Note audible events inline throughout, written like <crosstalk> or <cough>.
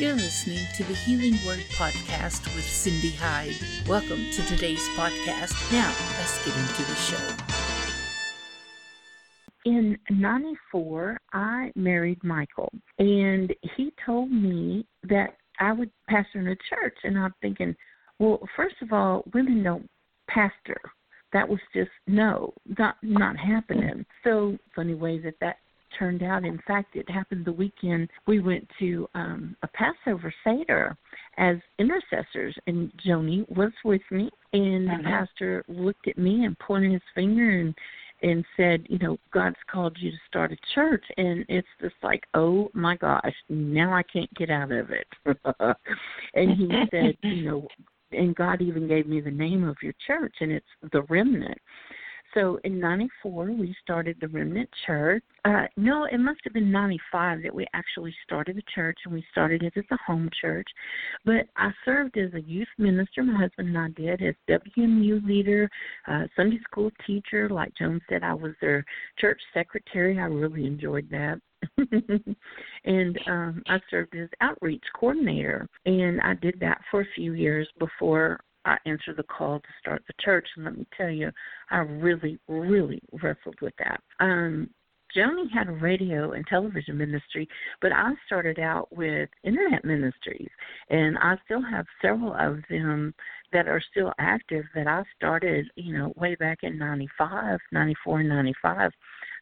You're listening to the Healing Word Podcast with Cindy Hyde. Welcome to today's podcast. Now, let's get into the show. In 94, I married Michael, and he told me that I would pastor in a church. And I'm thinking, well, first of all, women don't pastor. That was just no, not not happening. So funny ways that that turned out. In fact, it happened the weekend we went to um, a Passover Seder as intercessors, and Joni was with me. And the mm-hmm. pastor looked at me and pointed his finger and and said, you know, God's called you to start a church, and it's just like, oh my gosh, now I can't get out of it. <laughs> and he said, you <laughs> know, and God even gave me the name of your church, and it's the Remnant. So in '94, we started the Remnant Church. Uh, no, it must have been '95 that we actually started the church, and we started it as a home church. But I served as a youth minister. My husband and I did as WMU leader, uh, Sunday school teacher. Like Joan said, I was their church secretary. I really enjoyed that. <laughs> and um I served as outreach coordinator and I did that for a few years before I answered the call to start the church, and let me tell you, I really, really wrestled with that. Um, Joni had a radio and television ministry, but I started out with internet ministries, and I still have several of them that are still active that I started, you know, way back in 95, 94, 95.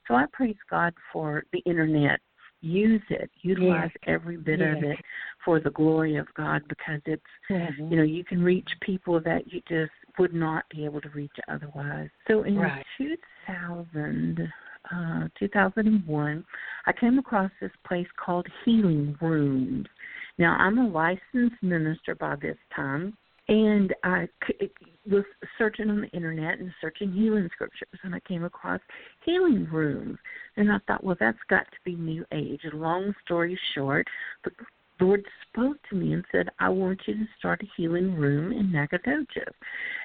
So I praise God for the internet use it utilize yes. every bit yes. of it for the glory of god because it's mm-hmm. you know you can reach people that you just would not be able to reach otherwise so in right. 2000 uh 2001 i came across this place called healing rooms now i'm a licensed minister by this time and I was searching on the internet and searching healing scriptures, and I came across healing rooms. And I thought, well, that's got to be New Age. long story short, the Lord spoke to me and said, I want you to start a healing room in Nacogdoches.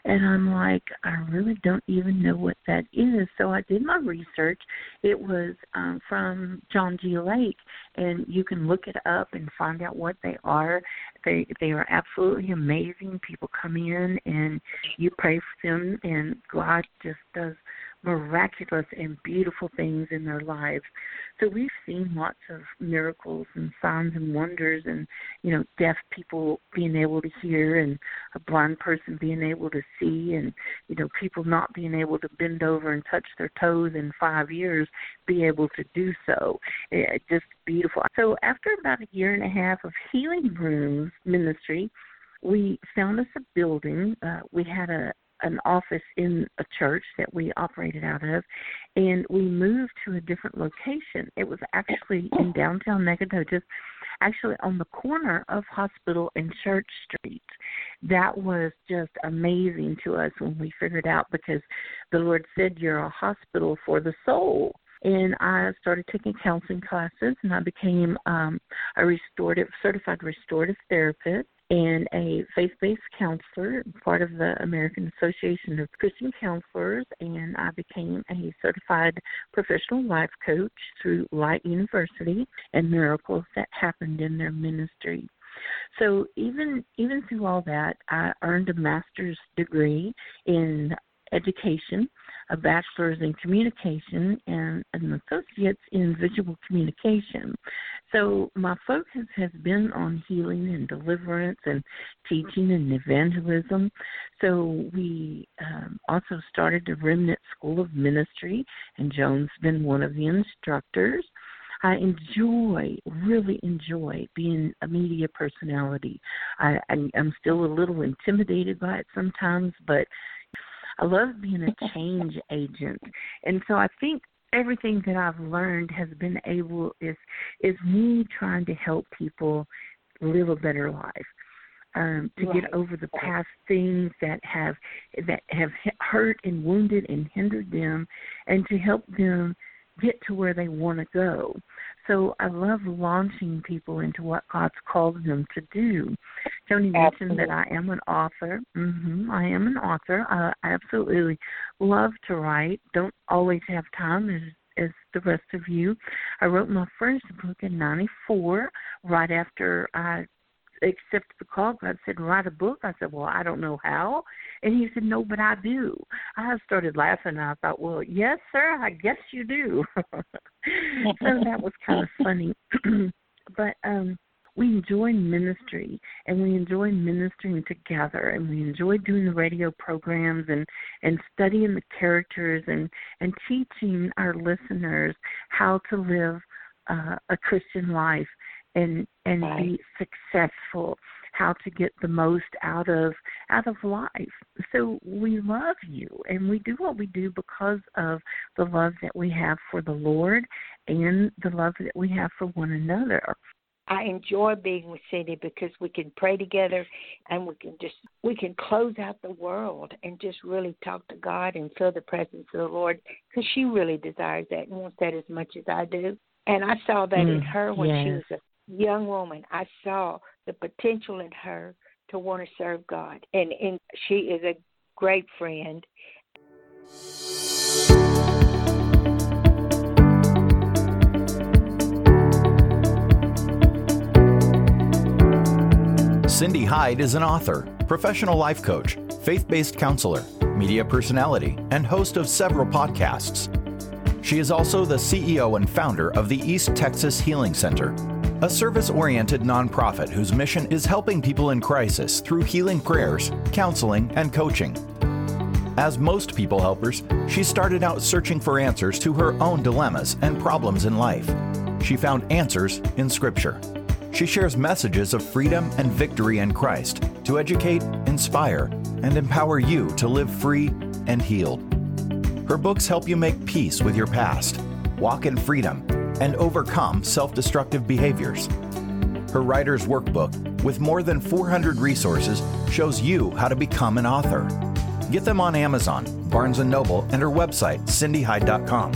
And I'm like, I really don't even know what that is. So I did my research. It was um, from John G. Lake, and you can look it up and find out what they are. They they are absolutely amazing. People come in and you pray for them, and God just does miraculous and beautiful things in their lives. So we've seen lots of miracles and signs and wonders and, you know, deaf people being able to hear and a blind person being able to see and, you know, people not being able to bend over and touch their toes in five years be able to do so. It, just beautiful. So after about a year and a half of healing rooms ministry, we found us a building. Uh, we had a, an office in a church that we operated out of, and we moved to a different location. It was actually in downtown Nacogdoches, actually on the corner of Hospital and Church Street. That was just amazing to us when we figured out because the Lord said you're a hospital for the soul and I started taking counseling classes, and I became um, a restorative certified restorative therapist and a faith based counselor, part of the American Association of Christian Counselors, and I became a certified professional life coach through Light University and miracles that happened in their ministry. So even even through all that, I earned a master's degree in education a bachelor's in communication and an associate's in visual communication. So my focus has been on healing and deliverance and teaching and evangelism. So we um, also started the Remnant School of Ministry, and Joan's been one of the instructors. I enjoy, really enjoy being a media personality. I, I, I'm still a little intimidated by it sometimes, but I love being a <laughs> change agent. And so I think everything that I've learned has been able is is me trying to help people live a better life. Um, to right. get over the past things that have that have hurt and wounded and hindered them, and to help them get to where they want to go. So I love launching people into what God's called them to do. Joni mentioned that I am an author. Mm-hmm, I am an author. Uh, I absolutely love to write. Don't always have time as as the rest of you. I wrote my first book in '94, right after I accepted the call. God said, write a book. I said, well, I don't know how. And he said, no, but I do. I started laughing. I thought, well, yes, sir, I guess you do. <laughs> so that was kind of funny. <clears throat> but um we enjoy ministry and we enjoy ministering together and we enjoy doing the radio programs and and studying the characters and and teaching our listeners how to live uh, a Christian life and and right. be successful how to get the most out of out of life so we love you and we do what we do because of the love that we have for the lord and the love that we have for one another I enjoy being with Cindy because we can pray together and we can just we can close out the world and just really talk to God and feel the presence of the Lord because she really desires that and wants that as much as I do. And I saw that mm, in her when yes. she was a young woman. I saw the potential in her to want to serve God, and and she is a great friend. Cindy Hyde is an author, professional life coach, faith based counselor, media personality, and host of several podcasts. She is also the CEO and founder of the East Texas Healing Center, a service oriented nonprofit whose mission is helping people in crisis through healing prayers, counseling, and coaching. As most people helpers, she started out searching for answers to her own dilemmas and problems in life. She found answers in Scripture. She shares messages of freedom and victory in Christ to educate, inspire, and empower you to live free and healed. Her books help you make peace with your past, walk in freedom, and overcome self destructive behaviors. Her writer's workbook, with more than 400 resources, shows you how to become an author. Get them on Amazon, Barnes & Noble, and her website, cindyhyde.com.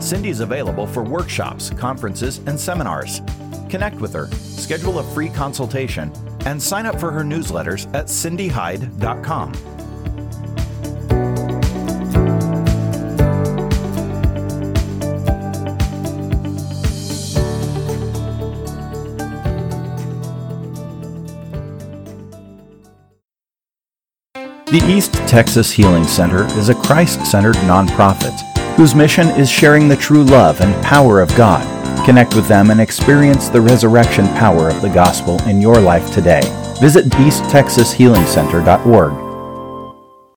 Cindy is available for workshops, conferences, and seminars. Connect with her, schedule a free consultation, and sign up for her newsletters at cindyhyde.com. The East Texas Healing Center is a Christ centered nonprofit whose mission is sharing the true love and power of God Connect with them and experience the resurrection power of the gospel in your life today. Visit easttexashealingcenter.org